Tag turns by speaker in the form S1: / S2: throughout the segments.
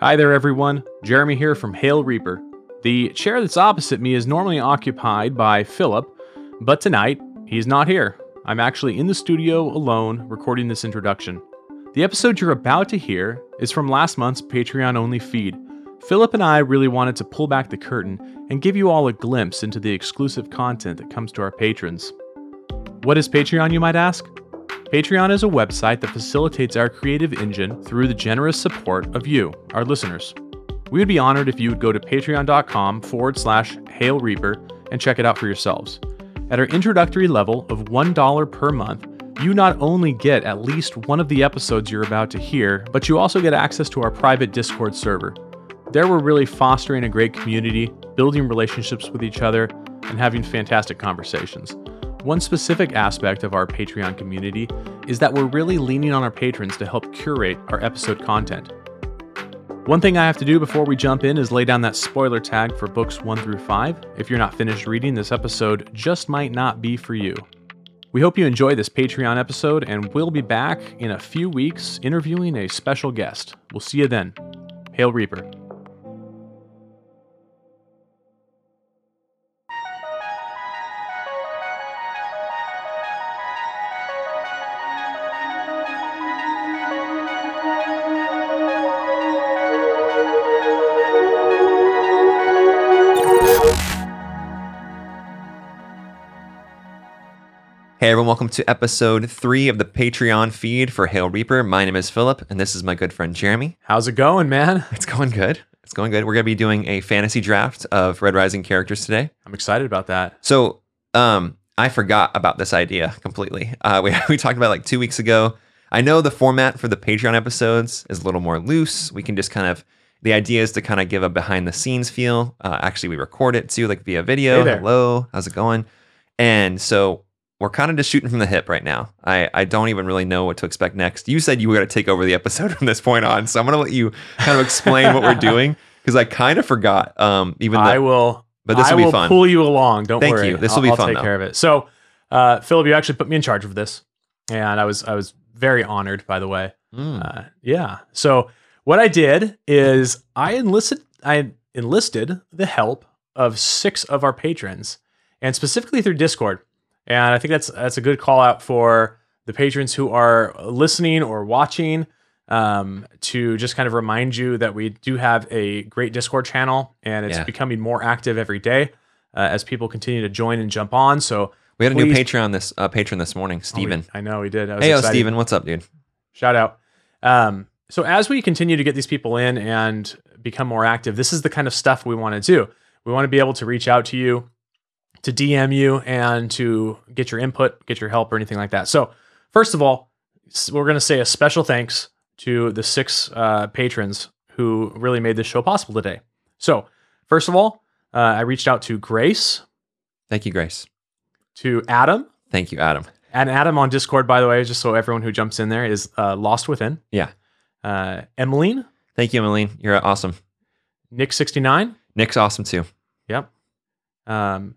S1: Hi there, everyone. Jeremy here from Hail Reaper. The chair that's opposite me is normally occupied by Philip, but tonight he's not here. I'm actually in the studio alone recording this introduction. The episode you're about to hear is from last month's Patreon only feed. Philip and I really wanted to pull back the curtain and give you all a glimpse into the exclusive content that comes to our patrons. What is Patreon, you might ask? Patreon is a website that facilitates our creative engine through the generous support of you, our listeners. We would be honored if you would go to patreon.com forward slash Hail Reaper and check it out for yourselves. At our introductory level of $1 per month, you not only get at least one of the episodes you're about to hear, but you also get access to our private Discord server. There, we're really fostering a great community, building relationships with each other, and having fantastic conversations. One specific aspect of our Patreon community is that we're really leaning on our patrons to help curate our episode content. One thing I have to do before we jump in is lay down that spoiler tag for books 1 through 5. If you're not finished reading, this episode just might not be for you. We hope you enjoy this Patreon episode, and we'll be back in a few weeks interviewing a special guest. We'll see you then. Hail Reaper.
S2: Hey everyone, welcome to episode three of the Patreon feed for Hail Reaper. My name is Philip, and this is my good friend Jeremy.
S1: How's it going, man?
S2: It's going good. It's going good. We're going to be doing a fantasy draft of Red Rising characters today.
S1: I'm excited about that.
S2: So, um, I forgot about this idea completely. Uh, we, we talked about it like two weeks ago. I know the format for the Patreon episodes is a little more loose. We can just kind of, the idea is to kind of give a behind the scenes feel. Uh, actually, we record it too, like via video.
S1: Hey.
S2: Hello, how's it going? And so we're kind of just shooting from the hip right now. I, I don't even really know what to expect next. You said you were going to take over the episode from this point on, so I'm going to let you kind of explain what we're doing because I kind of forgot. Um, even though
S1: I will.
S2: but this
S1: I
S2: will be
S1: will
S2: fun.
S1: pull you along. Don't
S2: Thank
S1: worry.
S2: you. This will
S1: I'll-
S2: be
S1: I'll
S2: fun,
S1: Take
S2: though.
S1: care of it. So, uh, Philip, you actually put me in charge of this, and I was I was very honored. By the way,
S2: Mm.
S1: uh, yeah. So what I did is I enlisted I enlisted the help of six of our patrons, and specifically through Discord. And I think that's that's a good call out for the patrons who are listening or watching. Um, to just kind of remind you that we do have a great Discord channel, and it's
S2: Yeah.
S1: becoming more active every day uh, as people continue to join and jump on. So
S2: we had a new Patreon this uh, patron this morning,
S1: Oh, we-
S2: Steven.
S1: I know we did.
S2: Hey,
S1: excited.
S2: Steven, what's up, dude?
S1: Shout out. Um, so as we continue to get these people in and become more active, this is the kind of stuff we want to do. We want to be able to reach out to you, to DM you, and to get your input, get your help, or anything like that. So first of all, we're going to say a special thanks to the six uh, patrons who really made this show possible today. So first of all, uh, I reached out to Grace,
S2: Thank you, Grace.
S1: to Adam,
S2: Thank you, Adam.
S1: and Adam on Discord, by the way, just so everyone who jumps in there is uh, Lost Within.
S2: Yeah.
S1: Uh, Emmeline,
S2: Thank you, Emmeline. You're awesome.
S1: Nick69.
S2: Nick's awesome too.
S1: Yep. Um,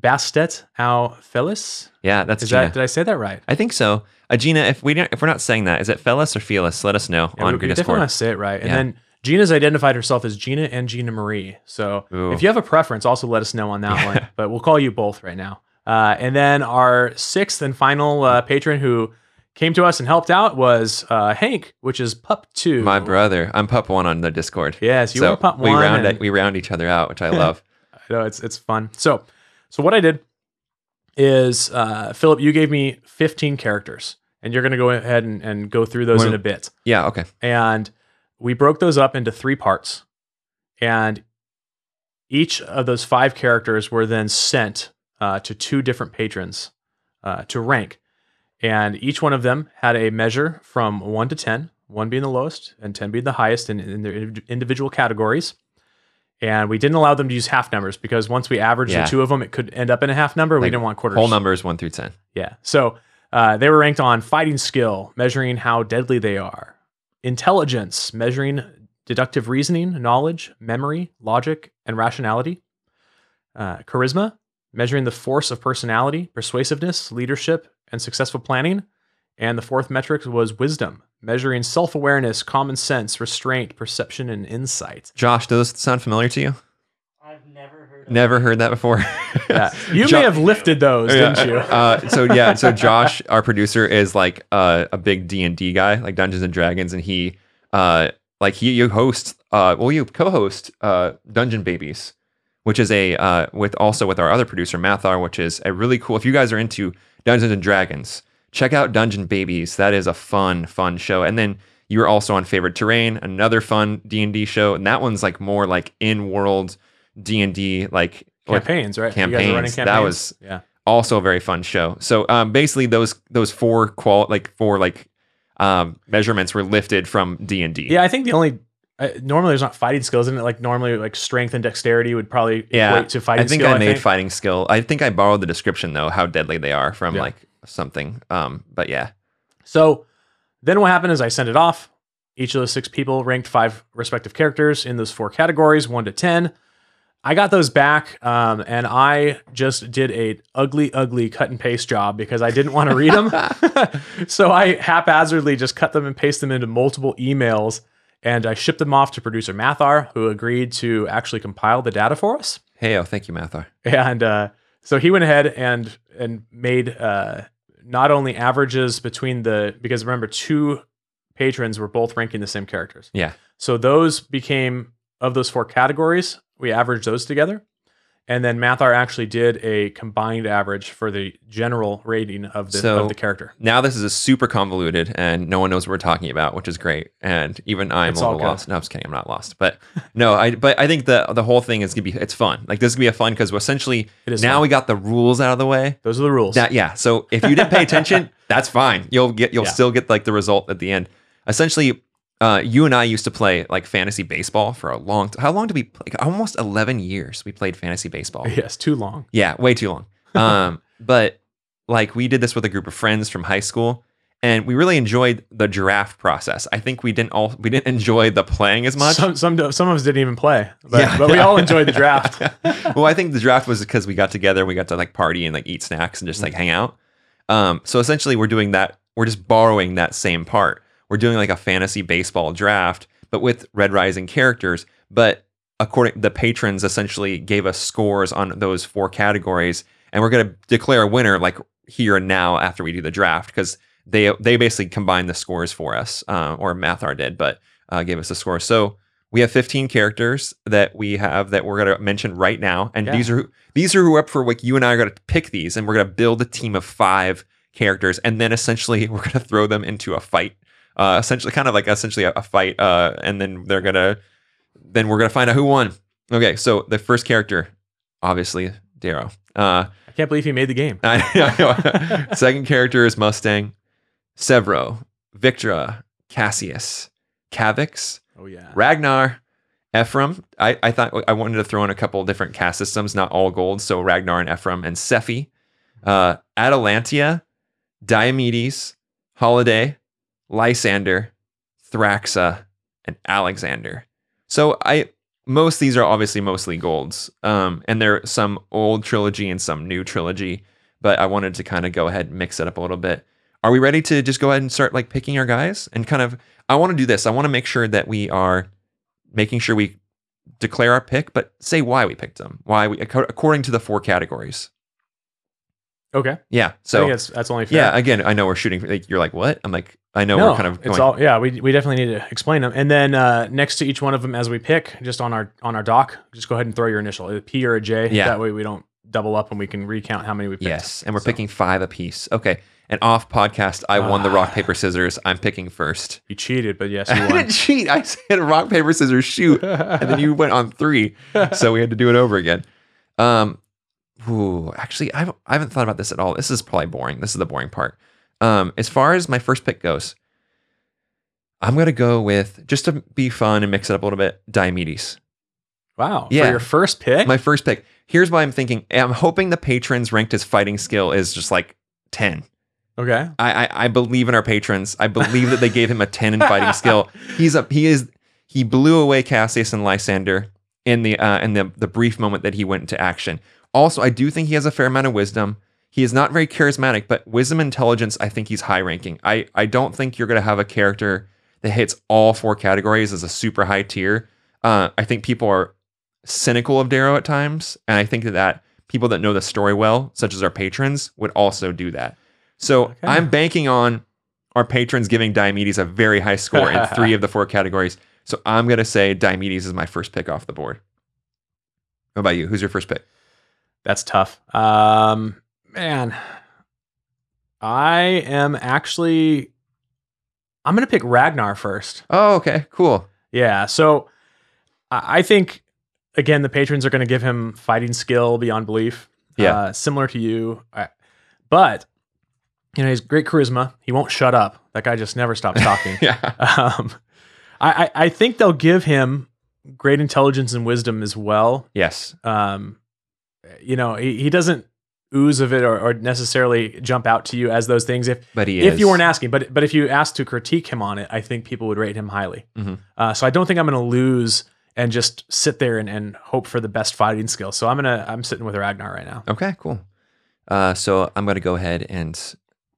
S1: Bastet Al Felis.
S2: Yeah, that's
S1: Is
S2: Gina.
S1: that, did I say that right?
S2: I think so. Uh, Gina, if we don't, if we're not saying that, is it Felis or Felis? Let us know
S1: Yeah,
S2: on
S1: we, we
S2: your
S1: definitely
S2: Discord.
S1: want to say it right. And
S2: Yeah.
S1: then Gina's identified herself as Gina and Gina Marie. So
S2: Ooh.
S1: if you have a preference, also let us know on that one. But we'll call you both right now. Uh, and then our sixth and final uh, patron who came to us and helped out was uh, Hank, which is Pup Two.
S2: My brother, I'm Pup One on the Discord.
S1: Yes, you
S2: so
S1: were Pup
S2: we round
S1: and-
S2: it, we round each other out, which I love.
S1: I know it's it's fun. So so what I did is uh, Philip, you gave me 15 characters, and you're gonna go ahead and, and go through those in a bit.
S2: yeah. Okay.
S1: And we broke those up into three parts, and each of those five characters were then sent uh, to two different patrons uh, to rank, and each one of them had a measure from one to ten, one being the lowest and ten being the highest in, in their individual categories. And we didn't allow them to use half numbers because once we averaged
S2: Yeah.
S1: the two of them, it could end up in a half number. we didn't want quarters.
S2: Whole numbers one through ten.
S1: Yeah. So uh, they were ranked on fighting skill, measuring how deadly they are, intelligence, measuring deductive reasoning, knowledge, memory, logic, and rationality, uh, charisma, measuring the force of personality, persuasiveness, leadership, and successful planning. And the fourth metric was wisdom, measuring self awareness, common sense, restraint, perception, and insight.
S2: Josh, does those sound familiar to you?
S3: I've never heard.
S2: Never heard that before.
S1: Yeah. You
S2: Jo-
S1: may have lifted those, didn't you?
S2: Uh, so yeah, so Josh, our producer, is like uh, a big D and D guy, like Dungeons and Dragons, and he, uh, like he you host, uh, well, you co-host uh, Dungeon Babies, which is a uh, with also with our other producer Mathar, which is a really cool. If you guys are into Dungeons and Dragons, check out Dungeon Babies. That is a fun, fun show. And then you were also on Favorite Terrain, another fun D and D show, and that one's like more like in world D and D, like
S1: campaigns, right? You guys are running
S2: campaigns. That was-
S1: yeah.
S2: also a very fun show. So um, basically, those those four qual like four like um, measurements were lifted from D and D.
S1: Yeah, I think the only uh, normally there's not fighting skills in it. Like normally, like strength and dexterity would probably
S2: Yeah,
S1: equate to fighting
S2: I think
S1: skill.
S2: I made fighting skill. I think I borrowed the description though, how deadly they are from
S1: Yeah.
S2: like something. Um, but yeah,
S1: So then what happened is I sent it off. Each of those six people ranked five respective characters in those four categories, one to ten. I got those back, um, and I just did a ugly, ugly cut and paste job because I didn't want to read them. so I haphazardly just cut them and paste them into multiple emails, and I shipped them off to producer Mathar, who agreed to actually compile the data for us.
S2: hey, oh, thank you, Mathar.
S1: and uh, so he went ahead and and made uh, not only averages between the because remember two patrons were both ranking the same characters.
S2: Yeah,
S1: so those became of those four categories we averaged those together and then Mathar actually did a combined average for the general rating of the
S2: So-
S1: of the character
S2: now this is a super convoluted, and no one knows what we're talking about, which is great. And even I'm
S1: It's
S2: a
S1: all
S2: little lost. No, I'm just kidding. I'm not lost. But no, I but I think the the whole thing is gonna be it's fun. Like this is gonna be a fun because essentially now
S1: fun.
S2: we got the rules out of the way.
S1: those are the rules
S2: That yeah. So if you didn't pay attention, that's fine. You'll get you'll
S1: Yeah.
S2: still get like the result at the end. Essentially, uh, you and I used to play like fantasy baseball for a long. T- how long did we? play? Like almost eleven years. We played fantasy baseball.
S1: yes too long
S2: Yeah, way too long. Um, but like we did this with a group of friends from high school, and we really enjoyed the draft process. I think we didn't all we didn't enjoy the playing as much.
S1: some, some some of us didn't even play but,
S2: Yeah.
S1: but we all enjoyed the draft
S2: well, I think the draft was because we got together, we got to like party and like eat snacks and just like hang out. Um, so essentially, we're doing that. We're just borrowing that same part. We're doing like a fantasy baseball draft, but with Red Rising characters. But according, the patrons essentially gave us scores on those four categories, and we're gonna declare a winner like here and now after we do the draft because they they basically combined the scores for us, uh, or Mathar did, but uh, gave us the score. So we have 15 characters that we have that we're going to mention right now and
S1: Yeah.
S2: these are these are who are up for like you and I are going to pick these and we're going to build a team of 5 characters and then essentially we're going to throw them into a fight uh essentially kind of like essentially a, a fight uh and then they're going to then we're going to find out who won okay so the first character obviously Darrow uh
S1: I can't believe he made the game
S2: I, I know. Second character is Mustang, Sevro, Victra, Cassius, Cavix,
S1: oh yeah
S2: Ragnar, Ephraim. I, I thought I wanted to throw in a couple different caste systems, not all gold. So Ragnar and Ephraim and Sephi, uh, Atalantia, Diomedes, Holiday, Lysander, Thraxa, and Alexandar. So I most these are obviously mostly golds. Um, and there are some old trilogy and some new trilogy, but I wanted to kind of go ahead and mix it up a little bit. Are we ready to just go ahead and start like picking our guys and kind of I want to do this. I want to make sure that we are making sure we declare our pick, but say why we picked them. Why we according to the four categories.
S1: Okay
S2: Yeah. So
S1: think that's that's only fair.
S2: yeah, again, I know we're shooting. for- Like, you're like, what? I'm like, I know
S1: no,
S2: we're kind of going.
S1: it's all yeah. We, we definitely need to explain them, and then uh, next to each one of them as we pick, just on our on our doc, just go ahead and throw your initial a P or a J.
S2: Yeah.
S1: That way we don't double up and we can recount how many we picked.
S2: yes, and we're
S1: So,
S2: picking five apiece. Okay. And off podcast, I won the rock
S1: Ah.
S2: paper scissors. I'm picking first.
S1: You cheated, but yes,
S2: I
S1: you
S2: didn't cheat. I said rock paper scissors shoot, and then you went on three, so we had to do it over again. Um, ooh, actually, I haven't, I haven't thought about this at all. This is probably boring. This is the boring part. Um, as far as my first pick goes, I'm gonna go with just to be fun and mix it up a little bit. Diomedes.
S1: wow.
S2: Yeah.
S1: For your first pick,
S2: My first pick. Here's why I'm thinking. I'm hoping the patrons ranked his fighting skill is just like ten.
S1: okay.
S2: I, I I believe in our patrons. I believe that they gave him a ten in fighting skill. He's a he is he blew away Cassius and Lysander in the uh, in the the brief moment that he went into action. Also, I do think he has a fair amount of wisdom. He is not very charismatic, but wisdom intelligence, I think he's high ranking. I, I don't think you're going to have a character that hits all four categories as a super high tier. Uh, I think people are cynical of Darrow at times. And I think that, that people that know the story well, such as our patrons, would also do that. So
S1: Okay.
S2: I'm banking on our patrons giving Diomedes a very high score in three of the four categories. So I'm going to say Diomedes is my first pick off the board. What about you? Who's your first pick?
S1: That's tough. Um, man, I am actually. I'm gonna pick Ragnar first.
S2: Oh, okay, cool.
S1: Yeah. So I think again the patrons are going to give him fighting skill beyond belief.
S2: Yeah.
S1: Uh, similar to you, I, but you know he's great charisma. He won't shut up. That guy just never stops talking.
S2: Yeah.
S1: um, I, I I think they'll give him great intelligence and wisdom as well.
S2: Yes.
S1: Um, you know he, he doesn't ooze of it or, or necessarily jump out to you as those things if
S2: But he
S1: if
S2: is.
S1: you weren't asking, but but if you asked to critique him on it, I think people would rate him highly.
S2: Mhm.
S1: Uh, so I don't think I'm going to lose and just sit there and, and hope for the best fighting skill. So I'm gonna I'm sitting with Ragnar right now.
S2: Okay, cool. Uh, so I'm going to go ahead and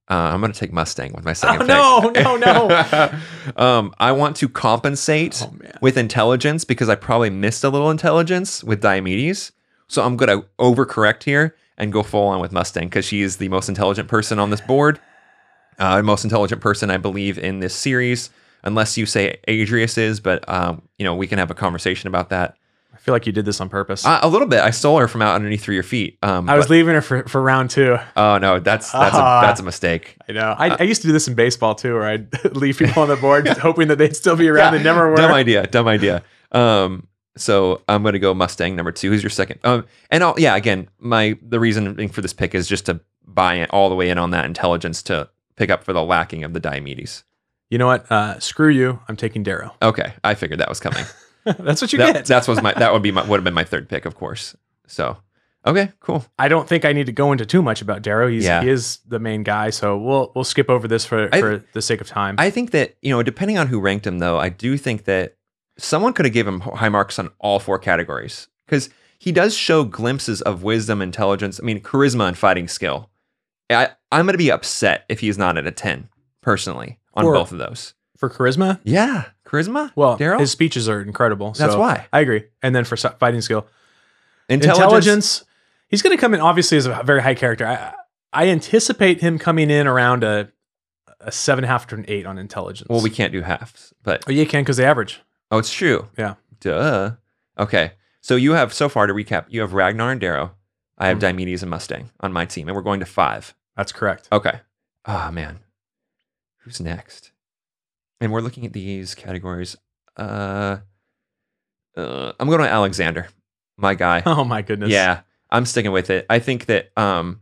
S2: uh, I'm going to take Mustang with my second
S1: Oh,
S2: pick.
S1: no, no,
S2: no. um, I want to compensate
S1: Oh
S2: with intelligence because I probably missed a little intelligence with Diomedes. So I'm going to overcorrect here and go full on with Mustang because she is the most intelligent person on this board. Uh, most intelligent person, I believe, in this series, unless you say Adrius is, but um, you know we can have a conversation about that.
S1: I feel like you did this on purpose.
S2: Uh, a little bit. I stole her from out underneath through your feet. Um,
S1: I was
S2: but-
S1: leaving her for, for round two.
S2: Oh no, that's that's
S1: Ah.
S2: a that's a mistake.
S1: I know. I, I used to do this in baseball too, where I'd leave people on the board hoping that they'd still be around. They never were.
S2: Dumb idea. Dumb idea. Um, so I'm gonna go Mustang number two. Who's your second? Um, and I'll, yeah, again, my the reasoning for this pick is just to buy it all the way in on that intelligence to pick up for the lacking of the Diomedes.
S1: You know what? Uh, screw you. I'm taking Darrow.
S2: Okay, I figured that was coming.
S1: That's what you
S2: that,
S1: get.
S2: that's was my that would be my would have been my third pick, of course. So okay, cool.
S1: I don't think I need to go into too much about Darrow. He's
S2: Yeah.
S1: he is the main guy, so we'll we'll skip over this for
S2: I-
S1: for the sake of time.
S2: I think that you know, depending on who ranked him, though, I do think that someone could have given him high marks on all four categories because he does show glimpses of wisdom, intelligence. I mean, charisma and fighting skill. I I'm gonna be upset if he's not at a ten personally on
S1: Or-
S2: both of those.
S1: for charisma,
S2: Yeah, charisma.
S1: well,
S2: Darryl?
S1: his speeches are incredible.
S2: That's
S1: so
S2: why.
S1: I agree. And then for fighting skill,
S2: intelligence.
S1: intelligence, he's going to come in obviously as a very high character. I I anticipate him coming in around a a seven and a half to an eight on intelligence.
S2: Well, we can't do halves, but
S1: oh, you can because they average.
S2: Oh, it's true.
S1: Yeah.
S2: Duh. Okay. So you have so far to recap, you have Ragnar and Darrow. I have
S1: Mhm.
S2: Diomedes and Mustang on my team, and we're going to five.
S1: That's correct.
S2: Okay. Ah man. Who's next? And we're looking at these categories. Uh, uh I'm going to Alexandar, my guy.
S1: Oh my goodness.
S2: yeah, I'm sticking with it. I think that um,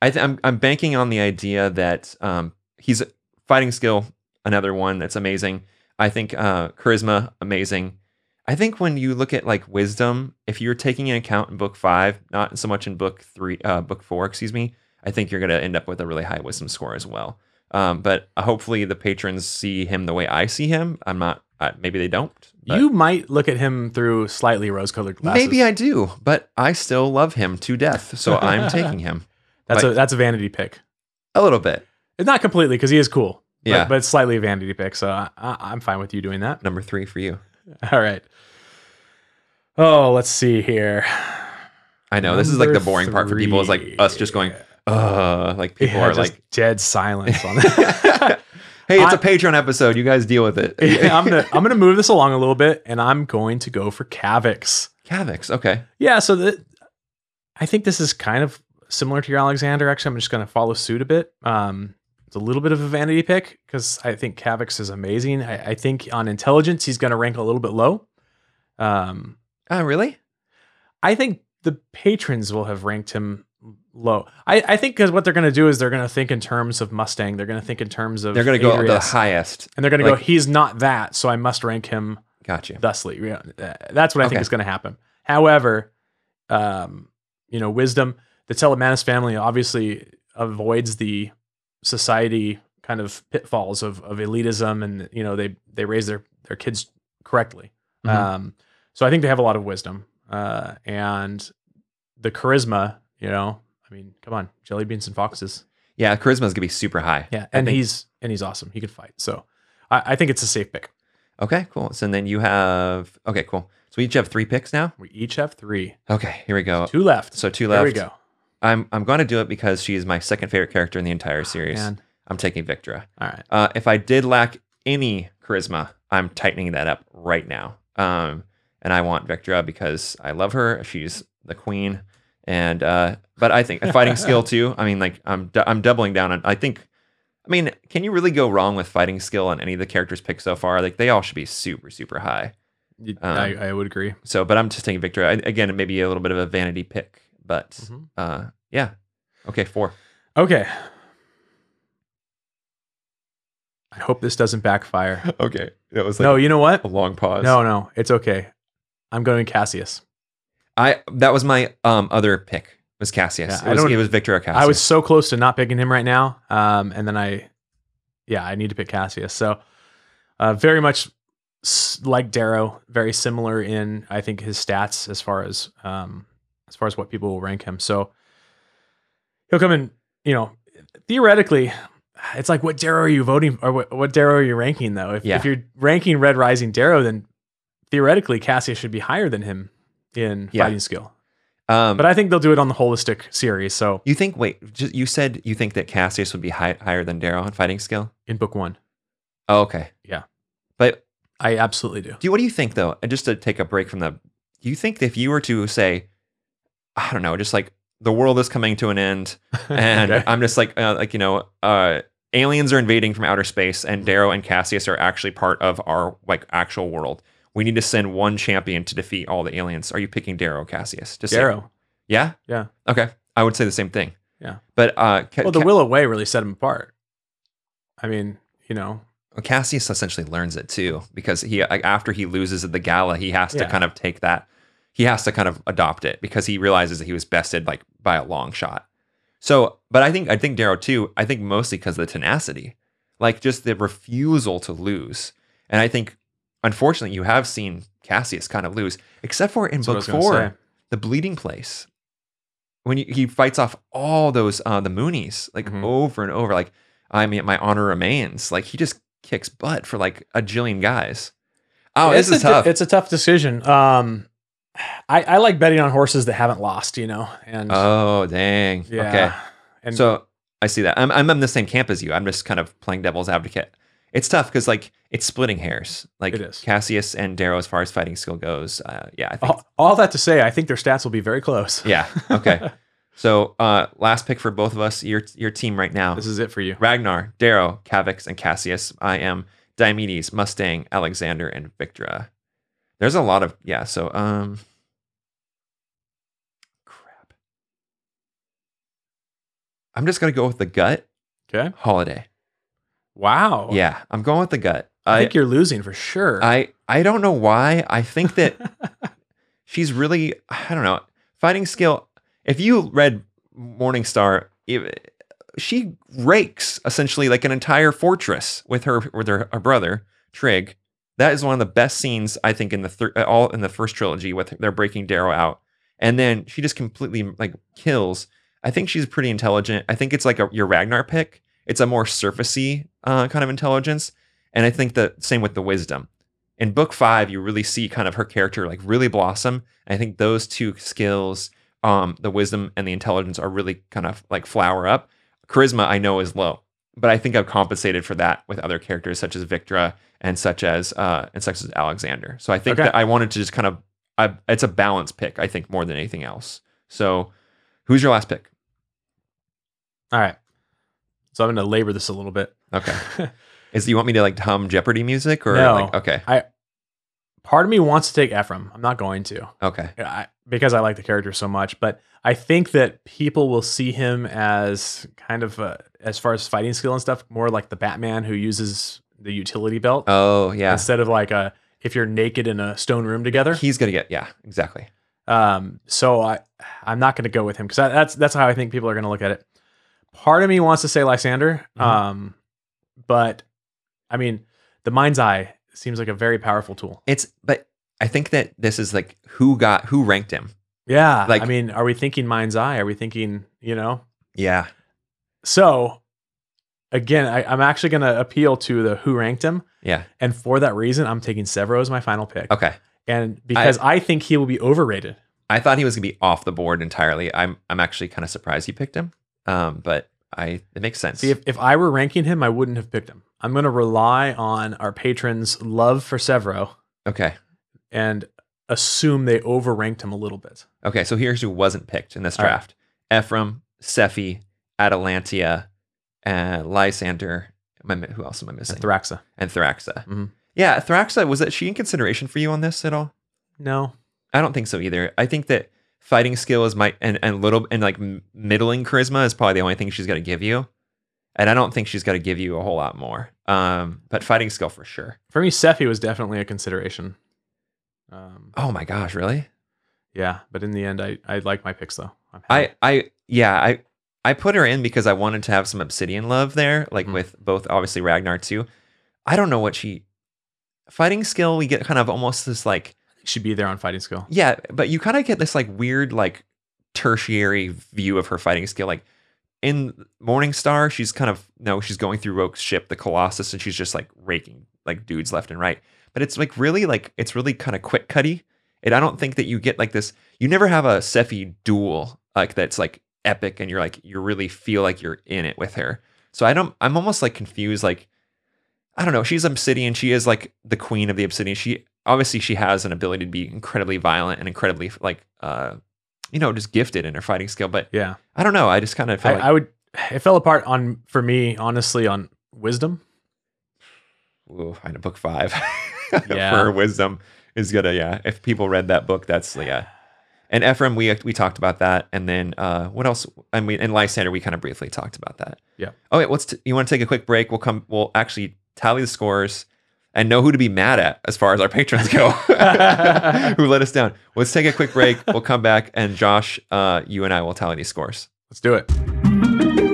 S2: I th- I'm I'm banking on the idea that um he's a fighting skill, another one that's amazing. I think uh charisma amazing. I think when you look at like wisdom, if you're taking an account in book five, not so much in book three, uh, book four, excuse me, I think you're going to end up with a really high wisdom score as well. Um, but hopefully the patrons see him the way I see him. I'm not. Uh, maybe they don't. but
S1: You might look at him through slightly rose-colored glasses.
S2: maybe I do, but I still love him to death, so I'm taking him
S1: That's
S2: like-
S1: a that's a vanity pick.
S2: a little bit.
S1: It's not completely because he is cool. But-
S2: Yeah.
S1: but, it's slightly a vanity pick. So I, I, I'm fine with you doing that.
S2: Number three for you.
S1: All right. Oh, let's see here.
S2: I know this is like the boring part for people. Is like us just going, uh, like people
S1: Yeah,
S2: are like,
S1: dead silence on that.
S2: hey, it's a
S1: I-
S2: Patreon episode. You guys deal with it.
S1: Yeah, I'm gonna I'm gonna move this along a little bit, and I'm going to go for Cavix.
S2: Cavix. Okay.
S1: Yeah, so the, I think this is kind of similar to your Alexandar. Actually, I'm just going to follow suit a bit. Um, it's a little bit of a vanity pick because I think Cavix is amazing. I, I think on intelligence he's going to rank a little bit low. Um,
S2: Oh, really?
S1: I think the patrons will have ranked him low. I, I think because what they're going to do is they're going to think in terms of Mustang. They're going to think in terms of
S2: They're going to go the highest.
S1: and they're going to go. He's not that, so I must rank him
S2: Gotcha.
S1: thusly. Uh, That's what I think is going to happen. However, um, you know, wisdom, the Telemanus family obviously avoids the society kind of pitfalls of, of elitism and, you know, they, they raise their, their kids correctly.
S2: Mhm.
S1: Um, so I think they have a lot of wisdom, uh, and the charisma, you know, I mean, come on, jelly beans and foxes.
S2: Yeah, charisma is gonna be super high.
S1: Yeah, and he's and he's awesome. He could fight. So I, I think it's a safe pick.
S2: Okay, cool. So then you have okay, cool. So we each have three picks now.
S1: We each have three.
S2: Okay, here we go.
S1: Two left.
S2: So two left.
S1: we go.
S2: I'm I'm going to do it because she is my second favorite character in the entire series.
S1: Man.
S2: I'm taking Victra.
S1: All right.
S2: Uh, if I did lack any charisma, I'm tightening that up right now. Um, and I want Victra because I love her. She's the queen. And uh, but I think fighting skill too. I mean, like I'm du- I'm doubling down on. I think. I mean, can you really go wrong with fighting skill on any of the characters picked so far? Like they all should be super super high. Um,
S1: I, I would agree.
S2: So, but I'm just taking Victra. I, again, it may be a little bit of a vanity pick, but
S1: Mhm.
S2: uh, yeah. Okay, four.
S1: Okay. I hope this doesn't backfire.
S2: Okay, that was
S1: no, you know what?
S2: a long pause.
S1: No, no, it's okay. I'm going Cassius.
S2: I that was my um other pick was Cassius.
S1: Yeah,
S2: it,
S1: I don't-
S2: it was Victor or Cassius.
S1: I was so close to not picking him right now. Um, and then I, yeah, I need to pick Cassius. So, uh, very much like Darrow, very similar in I think his stats as far as um as far as what people will rank him. So he'll come in. You know, theoretically, it's like what Darrow are you voting or what, what Darrow are you ranking though? If,
S2: Yeah.
S1: if you're ranking Red Rising Darrow, then theoretically Cassius should be higher than him in
S2: Yeah.
S1: fighting skill.
S2: um,
S1: But I think they'll do it on the holistic series. So
S2: you think? Wait, just, you said you think that Cassius would be high, higher than Darrow in fighting skill?
S1: in book one,
S2: Oh, okay.
S1: Yeah.
S2: But
S1: I absolutely do.
S2: do what do you think though? And just to take a break from the, do you think if you were to say, I don't know, just like the world is coming to an end, and
S1: Okay.
S2: I'm just like, uh, like you know, uh, aliens are invading from outer space, and Darrow and Cassius are actually part of our like actual world. We need to send one champion to defeat all the aliens. Are you picking Darrow Cassius? Just say-
S1: Darrow.
S2: yeah.
S1: Yeah.
S2: Okay. I would say the same thing.
S1: Yeah.
S2: But uh, Ca-
S1: Well, the
S2: Ca-
S1: Willow Way really set him apart. I mean, you know,
S2: Cassius essentially learns it too because he after he loses at the gala, he has to kind of take that. He has to kind of adopt it because he realizes that he was bested like by a long shot. So, but I think I think Darrow too. I think mostly because of the tenacity, like just the refusal to lose. And I think, unfortunately, you have seen Cassius kind of lose, except for in
S1: that's
S2: book four, the bleeding place when he, he fights off all those uh the moonies like
S1: Mhm.
S2: over and over like i mean my honor remains like he just kicks butt for like a jillion guys oh
S1: it's
S2: this is
S1: a,
S2: tough
S1: It's a tough decision. Um, I, I like betting on horses that haven't lost, you know, and
S2: oh dang
S1: yeah,
S2: okay
S1: and
S2: so i see that I'm, I'm in the same camp as you i'm just kind of playing devil's advocate it's tough because like it's splitting hairs like
S1: It is.
S2: cassius and darrow as far as fighting skill goes uh, yeah i think
S1: all, all that to say, I think their stats will be very close.
S2: yeah okay so uh last pick for both of us your your team right now
S1: this is it for you.
S2: Ragnar, Darrow, Cavix, and Cassius. I am Diomedes, Mustang, Alexandar, and Victra. There's a lot of yeah. So um, crap. I'm just gonna go with the gut.
S1: Okay.
S2: Holiday.
S1: Wow.
S2: Yeah, I'm going with the gut.
S1: I
S2: I
S1: think you're losing for sure.
S2: I I don't know why. I think that she's really I don't know fighting skill. If you read Morningstar, it, she rakes essentially like an entire fortress with her with her, her brother Trig. That is one of the best scenes I think in the thir- uh, all in the first trilogy with they're breaking Darrow out, and then she just completely like kills. I think she's pretty intelligent. I think it's like a, your Ragnar pick. It's a more surfacey uh, kind of intelligence, and I think the same with the wisdom. In book five, you really see kind of her character like really blossom. I think those two skills, um, the wisdom and the intelligence, are really kind of like flower up. Charisma, I know, is low, but I think I've compensated for that with other characters such as Victra and such as uh, and such as Alexandar. So I think
S1: Okay.
S2: that I wanted to just kind of, I, it's a balance pick. I think more than anything else. So, who's your last pick?
S1: All right. So I'm going to labor this a little bit.
S2: Okay, is you want me to like hum Jeopardy music or
S1: No.
S2: like okay,
S1: Part of me wants to take Ephraim. I'm not going to.
S2: okay,
S1: I, because I like the character so much. But I think that people will see him as kind of, uh, as far as fighting skill and stuff, more like the Batman who uses the utility belt
S2: oh yeah,
S1: instead of like a if you're naked in a stone room together.
S2: he's gonna get yeah exactly.
S1: Um, so I I'm not going to go with him because that's that's how I think people are going to look at it. Part of me wants to say Lysander,
S2: Mhm.
S1: um, but I mean, the mind's eye seems like a very powerful tool.
S2: It's but I think that this is like who got who ranked him.
S1: Yeah.
S2: Like-
S1: I mean, are we thinking mind's eye? Are we thinking, you know?
S2: Yeah.
S1: So again, I, I'm actually going to appeal to the who ranked him.
S2: Yeah.
S1: And for that reason, I'm taking Sevro as my final pick.
S2: Okay.
S1: And because I, think he will be overrated.
S2: I thought he was gonna be off the board entirely. I'm I'm actually kind of surprised you picked him. Um, but I it makes sense.
S1: See, if, if I were ranking him, I wouldn't have picked him. I'm going to rely on our patrons' love for Sevro
S2: okay.
S1: and assume they overranked him a little bit.
S2: Okay. So here's who wasn't picked in this
S1: All right.
S2: draft: Ephraim, Sephi, Atalantia, uh, Lysander. Am I, who else am I missing?
S1: Thraxa.
S2: and Thraxa.
S1: Mhm.
S2: Yeah, Thraxa was that she in consideration for you on this at all?
S1: No.
S2: I don't think so either. I think that fighting skill is my and and little and like middling charisma is probably the only thing she's going to give you, and I don't think she's going to give you a whole lot more. Um, but fighting skill for sure.
S1: For me, Sephi was definitely a consideration. Um,
S2: Oh my gosh, really?
S1: yeah, but in the end, I, I like my picks though. I'm happy.
S2: I I yeah I I put her in because I wanted to have some Obsidian love there, like
S1: Mhm.
S2: with both obviously Ragnar too. I don't know what she fighting skill. We get kind of almost this like
S1: should be there on fighting skill.
S2: Yeah, but you kind of get this like weird like tertiary view of her fighting skill. Like in Morningstar, she's kind of no, she's going through Roque's ship, the Colossus, and she's just like raking like dudes left and right. But it's like really like it's really kind of quick cutty. And I don't think that you get like this. You never have a Sephi duel like that's like epic, and you're like you really feel like you're in it with her. So I don't. I'm almost like confused. Like I don't know. She's Obsidian. She is like the queen of the Obsidian. She obviously she has an ability to be incredibly violent and incredibly like uh you know just gifted in her fighting skill. But
S1: Yeah,
S2: I don't know. I just kind of
S1: I,
S2: like
S1: I would. It fell apart on for me, honestly, on wisdom.
S2: ooh, I know book five
S1: Yeah.
S2: for wisdom is gonna yeah. If people read that book, that's yeah. And Ephraim, we we talked about that, and then uh, what else? And we and Lysander, we kind of briefly talked about that.
S1: Yeah.
S2: Oh wait, let's. T- you want to take a quick break? We'll come. We'll actually tally the scores and know who to be mad at as far as our patrons go, who let us down. Let's take a quick break. We'll come back, and Josh, uh, you and I will tally these scores.
S1: Let's do it.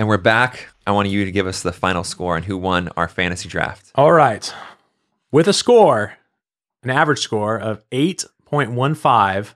S2: And we're back. I want you to give us the final score on who won our fantasy draft.
S1: All right. With a score, an average score of 8.15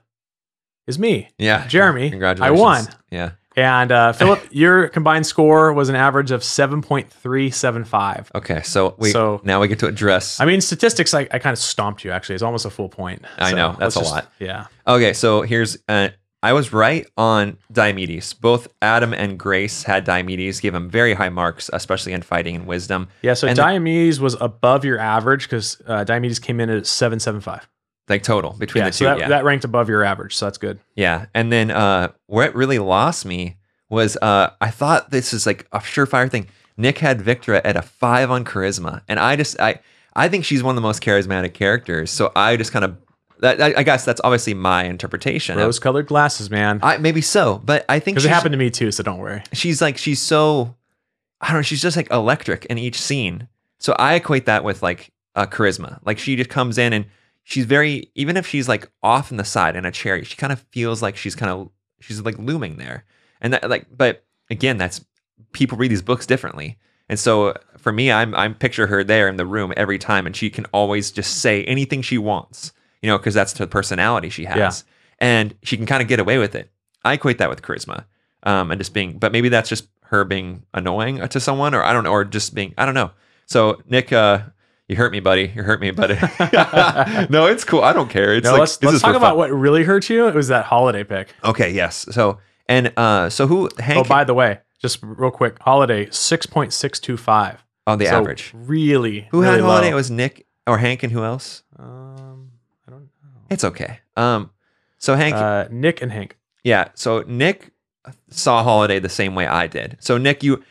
S1: is me.
S2: Yeah,
S1: Jeremy,
S2: Congratulations.
S1: I won.
S2: Yeah.
S1: And uh, Philip, your combined score was an average of 7.375.
S2: Okay. So we
S1: So-
S2: now we get to address.
S1: I mean, statistics, I, I kind of stomped you, actually. It's almost a full point.
S2: I
S1: So
S2: know, that's a
S1: just-
S2: lot.
S1: Yeah.
S2: Okay, so here's uh, I was right on Diomedes. Both Adam and Grace had Diomedes, gave him very high marks, especially in fighting and wisdom.
S1: Yeah. So
S2: And-
S1: Diomedes was above your average because uh, Diomedes came in at 775.
S2: Like total between
S1: Yeah.
S2: the two.
S1: So that,
S2: yeah.
S1: that ranked above your average. So that's good.
S2: yeah. And then uh, where it really lost me was uh, I thought this is like a surefire thing. Nick had Victra at a five on charisma, and I just I I think she's one of the most charismatic characters. So I just kind of that I, I guess that's obviously my interpretation.
S1: Rose colored glasses, man.
S2: I maybe so, but I think
S1: Because it
S2: she's-
S1: happened to me too. So don't worry.
S2: she's like she's so I don't know, she's just like electric in each scene. So I equate that with like uh, charisma. Like she just comes in and she's very even if she's like off in the side in a chair, she kind of feels like she's kind of she's like looming there. And that like but again, that's people read these books differently. And so for me, I'm I'm picture her there in the room every time and she can always just say anything she wants, you know, because that's the personality she has.
S1: Yeah.
S2: And she can kind of get away with it. I equate that with charisma um, and just being, but maybe that's just her being annoying to someone, or I don't know, or just being, I don't know. So Nick, uh, you hurt me, buddy. You hurt me, buddy. no, it's cool. I don't care. It's
S1: No,
S2: like,
S1: let's
S2: this
S1: let's talk about
S2: fun.
S1: what really hurt you. It was that holiday pick.
S2: Okay, yes. So and uh, so who
S1: Oh, by the way, just real quick, holiday six point six two five.
S2: on the
S1: so
S2: average?
S1: Really,
S2: Who
S1: really
S2: had holiday?
S1: low.
S2: It was Nick or Hank, and who else?
S1: know.
S2: It's okay. Um, so Hank,
S1: Uh, Nick and Hank.
S2: Yeah. So Nick saw Holiday the same way I did. So Nick, you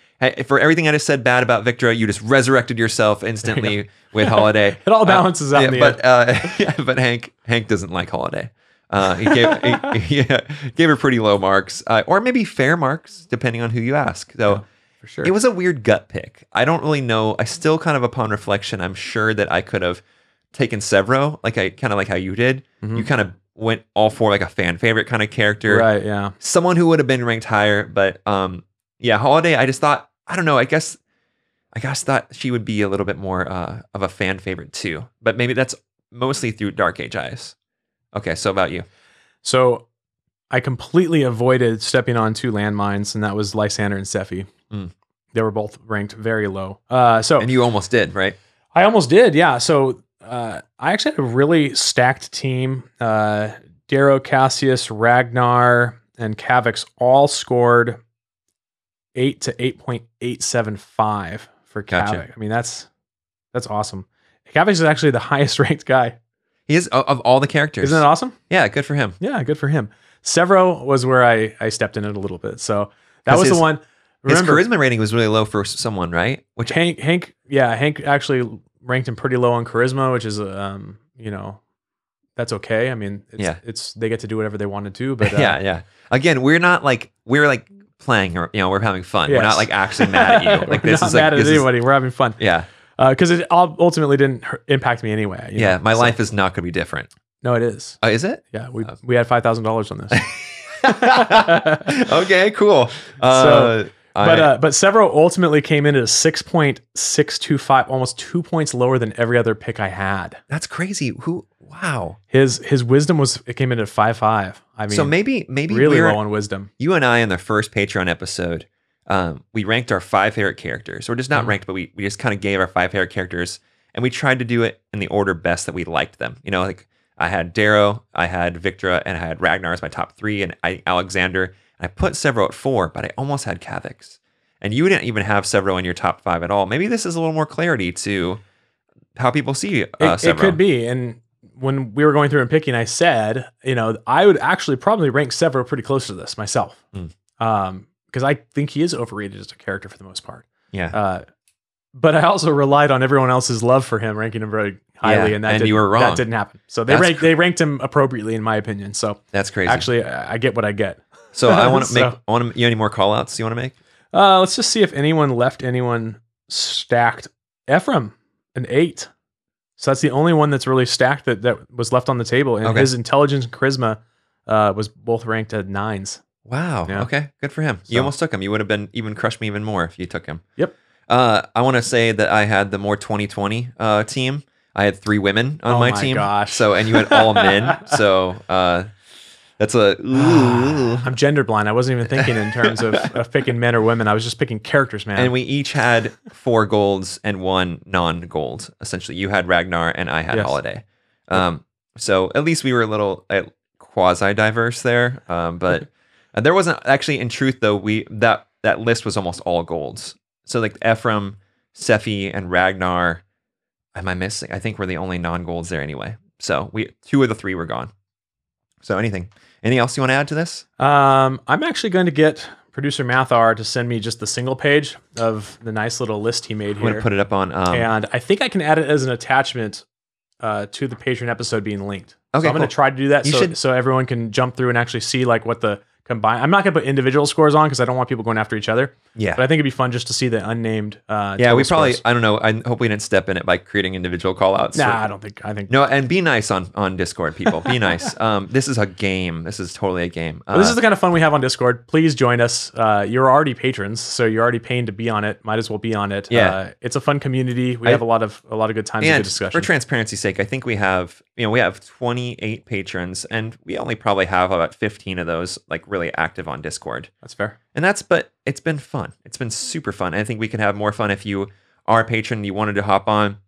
S2: for everything I just said bad about Victor, you just resurrected yourself instantly with Holiday.
S1: It all
S2: Uh,
S1: balances out
S2: yeah,
S1: in the
S2: but uh, yeah, but Hank Hank doesn't like Holiday. Uh, he gave he, yeah, gave her pretty low marks, uh, or maybe fair marks, depending on who you ask. So
S1: for sure.
S2: It was a weird gut pick. I don't really know. I still kind of, upon reflection, I'm sure that I could have taken Sevro, like I kind of like how you did.
S1: Mhm.
S2: You kind of went all for like a fan favorite kind of character.
S1: right. Yeah.
S2: Someone who would have been ranked higher, but um, yeah, Holiday. I just thought I don't know. I guess I guess thought she would be a little bit more uh, of a fan favorite too. But maybe that's mostly through Dark Age eyes. Okay, so about you.
S1: So I completely avoided stepping on two landmines, and that was Lysander and Sephi.
S2: Mm.
S1: They were both ranked very low. Uh, so
S2: And you almost did, right?
S1: I almost did, yeah. So uh, I actually had a really stacked team. Uh, Darrow, Cassius, Ragnar, and Kavix all scored eight to eight point eight seven five for
S2: Gotcha.
S1: I mean, that's that's awesome. Kavix is actually the highest ranked guy.
S2: He is of all the characters.
S1: Isn't that awesome?
S2: Yeah, good for him.
S1: Yeah, good for him. Sevro was where I I stepped in it a little bit. So that was
S2: his-
S1: the one.
S2: His charisma rating was really low for someone, right? Which
S1: Hank Hank yeah Hank actually ranked him pretty low on charisma, which is um you know that's okay. I mean it's,
S2: Yeah.
S1: it's they get to do whatever they want to do, but uh,
S2: yeah, yeah. Again, we're not like we're like playing or you know we're having fun. We're not like actually mad at you. Like this
S1: not
S2: is like
S1: mad at
S2: this is-
S1: anybody. We're having fun
S2: yeah,
S1: because it ultimately didn't impact me anyway. you
S2: yeah.
S1: know?
S2: My
S1: So-
S2: life is not going to be different.
S1: no, it is.
S2: Uh, is it?
S1: Yeah, we
S2: Oh.
S1: we had five thousand dollars on this.
S2: okay, cool. Uh, I-
S1: But uh, but Sevro ultimately came in at a six point six two five, almost two points lower than every other pick I had.
S2: that's crazy. Who? Wow.
S1: His his wisdom was it came in at five five. I mean,
S2: so maybe maybe
S1: really low on wisdom.
S2: you and I in the first Patreon episode, um, we ranked our five favorite characters, or just not
S1: Mhm.
S2: ranked, but we we just kind of gave our five favorite characters, and we tried to do it in the order best that we liked them. You know, like I had Darrow, I had Victra, and I had Ragnar as my top three, and I, Alexandar. I put Sevro at four, but I almost had Kavix, and you didn't even have Sevro in your top five at all. Maybe this is a little more clarity to how people see uh,
S1: It, it could be. And when we were going through and picking, I said, you know, I would actually probably rank Sevro pretty close to this myself.
S2: Mm.
S1: Um, because I think he is overrated as a character for the most part.
S2: Yeah.
S1: Uh, but I also relied on everyone else's love for him, ranking him very highly,
S2: Yeah,
S1: and that
S2: and you were wrong.
S1: That didn't happen. So they ranked
S2: cr-
S1: they ranked him appropriately, in my opinion. So
S2: That's crazy.
S1: actually, I get what I get.
S2: So I want to
S1: so-
S2: make. I want to. You any more call outs you want to make?
S1: Uh, let's just see if anyone left anyone stacked. Ephraim, an eight. So that's the only one that's really stacked that, that was left on the table. And
S2: Okay.
S1: his intelligence and charisma uh, was both ranked at nines.
S2: Wow.
S1: Yeah.
S2: Okay. Good for him. You almost took him. You would have been even crushed me even more if you took him.
S1: Yep.
S2: Uh, I want to say that I had the more 2020 uh, team. I had three women on my team.
S1: Oh
S2: my,
S1: my
S2: team.
S1: gosh.
S2: So and you had all men. So uh, that's a. ooh.
S1: I'm gender blind. I wasn't even thinking in terms of, of picking men or women. I was just picking characters, man.
S2: and we each had four golds and one non-gold. Essentially, you had Ragnar and I had
S1: Yes.
S2: Holiday. Um, so at least we were a little uh, quasi diverse there. Um, but uh, there wasn't actually, in truth, though. We that that list was almost all golds. So like Ephraim, Sephi, and Ragnar. Am I missing? I think we're the only non-golds there anyway. So we two of the three were gone. So anything, anything else you want to add to this?
S1: Um, I'm actually going to get producer Mathar to send me just the single page of the nice little list he made here.
S2: I'm gonna put it up on. Um,
S1: and I think I can add it as an attachment uh, to the Patreon episode being linked.
S2: Okay,
S1: so I'm going to try to do that
S2: You
S1: so,
S2: should-
S1: so everyone can jump through and actually see like what the combined. I'm not going to put individual scores on because I don't want people going after each other.
S2: yeah.
S1: But I think it'd be fun just to see the unnamed. Uh,
S2: Yeah, we probably.
S1: scores.
S2: I don't know. I hope we didn't step in it by creating individual call outs.
S1: Nah, I don't think. I think.
S2: No, and be nice on on Discord, people. Be nice. Um, this is a game. This is totally a game. Uh,
S1: Well, this is the kind of fun we have on Discord. Please join us. Uh, you're already patrons, so you're already paying to be on it. Might as well be on it.
S2: Yeah.
S1: uh, it's a fun community. We
S2: I-
S1: have a lot of a lot of good times and good
S2: and
S1: discussion.
S2: for transparency's sake, I think we have you know we have 28 patrons, and we only probably have about 15 of those like really active on Discord.
S1: That's fair.
S2: And that's but it's been fun. It's been super fun. I think we could have more fun if you are a patron and you wanted to hop on,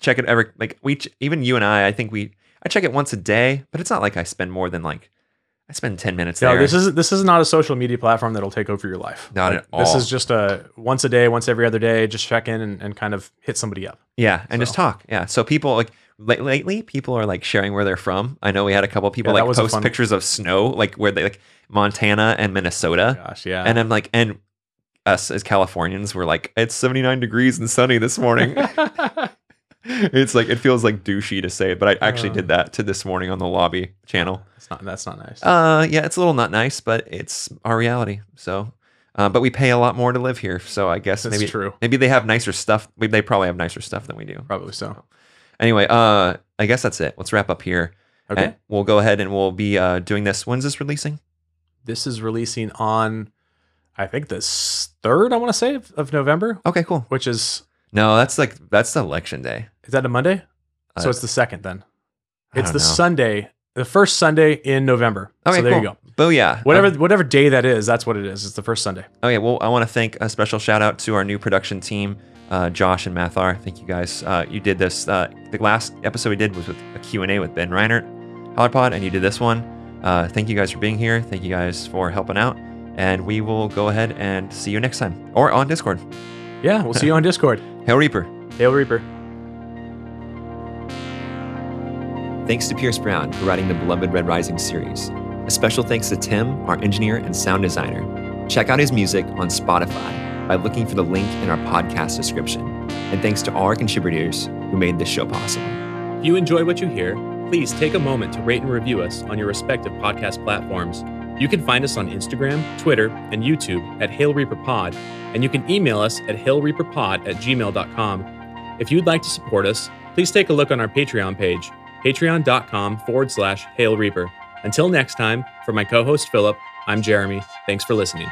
S2: check it every like we ch- even you and I. I think we I check it once a day, but it's not like I spend more than like I spend 10 minutes
S1: No,
S2: there.
S1: this is this is not a social media platform that'll take over your life.
S2: Not
S1: Like,
S2: at
S1: This is just a once a day, once every other day. Just check in and, and kind of hit somebody up.
S2: Yeah, and just talk. Yeah, so people like lately, people are like sharing where they're from. I know we had a couple people
S1: Yeah,
S2: like post
S1: fun-
S2: pictures of snow, like where they like Montana and Minnesota,
S1: Gosh, yeah.
S2: and I'm like, and us as Californians were like, it's 79 degrees and sunny this morning. it's like it feels like douchey to say it, but I actually
S1: Uh.
S2: did that to this morning on the lobby channel.
S1: That's not that's not nice.
S2: Uh, yeah, it's a little not nice, but it's our reality. So, Uh, but we pay a lot more to live here, so I guess
S1: That's
S2: maybe
S1: true.
S2: maybe they have nicer stuff. They probably have nicer stuff than we do.
S1: Probably so.
S2: Anyway, uh, I guess that's it. Let's wrap up here.
S1: Okay.
S2: And we'll go ahead and we'll be uh, doing this. When's this releasing?
S1: This is releasing on, I think the third. I want to say of, of November,
S2: Okay, cool.
S1: which is
S2: No, that's like that's the election day.
S1: is that a Monday? so
S2: Uh,
S1: it's the second then. It's the
S2: know.
S1: Sunday, the first Sunday in November.
S2: Okay,
S1: so there
S2: cool.
S1: you go.
S2: Booyah.
S1: Whatever
S2: Um,
S1: whatever day that is, that's what it is. It's the first Sunday.
S2: Okay, well, I want to thank a special shout out to our new production team, uh, Josh and Mathar. Thank you guys. Uh, you did this. Uh, the last episode we did was with a Q&A with Ben Reinert, HollerPod, and you did this one. Uh, thank you guys for being here. Thank you guys for helping out. And we will go ahead and see you next time or on Discord.
S1: Yeah, we'll see you on Discord.
S2: Hail Reaper.
S1: Hail Reaper.
S2: Thanks to Pierce Brown for writing the beloved Red Rising series. A special thanks to Tim, our engineer and sound designer. Check out his music on Spotify by looking for the link in our podcast description. And thanks to all our contributors who made this show possible.
S1: If you enjoy what you hear, please take a moment to rate and review us on your respective podcast platforms. You can find us on Instagram, Twitter, and YouTube at Hail Reaper Pod, and you can email us at hailreaperpod at gmail.com. If you'd like to support us, please take a look on our Patreon page, patreon.com forward slash Hail Reaper. Until next time, for my co host Philip, I'm Jeremy. Thanks for listening.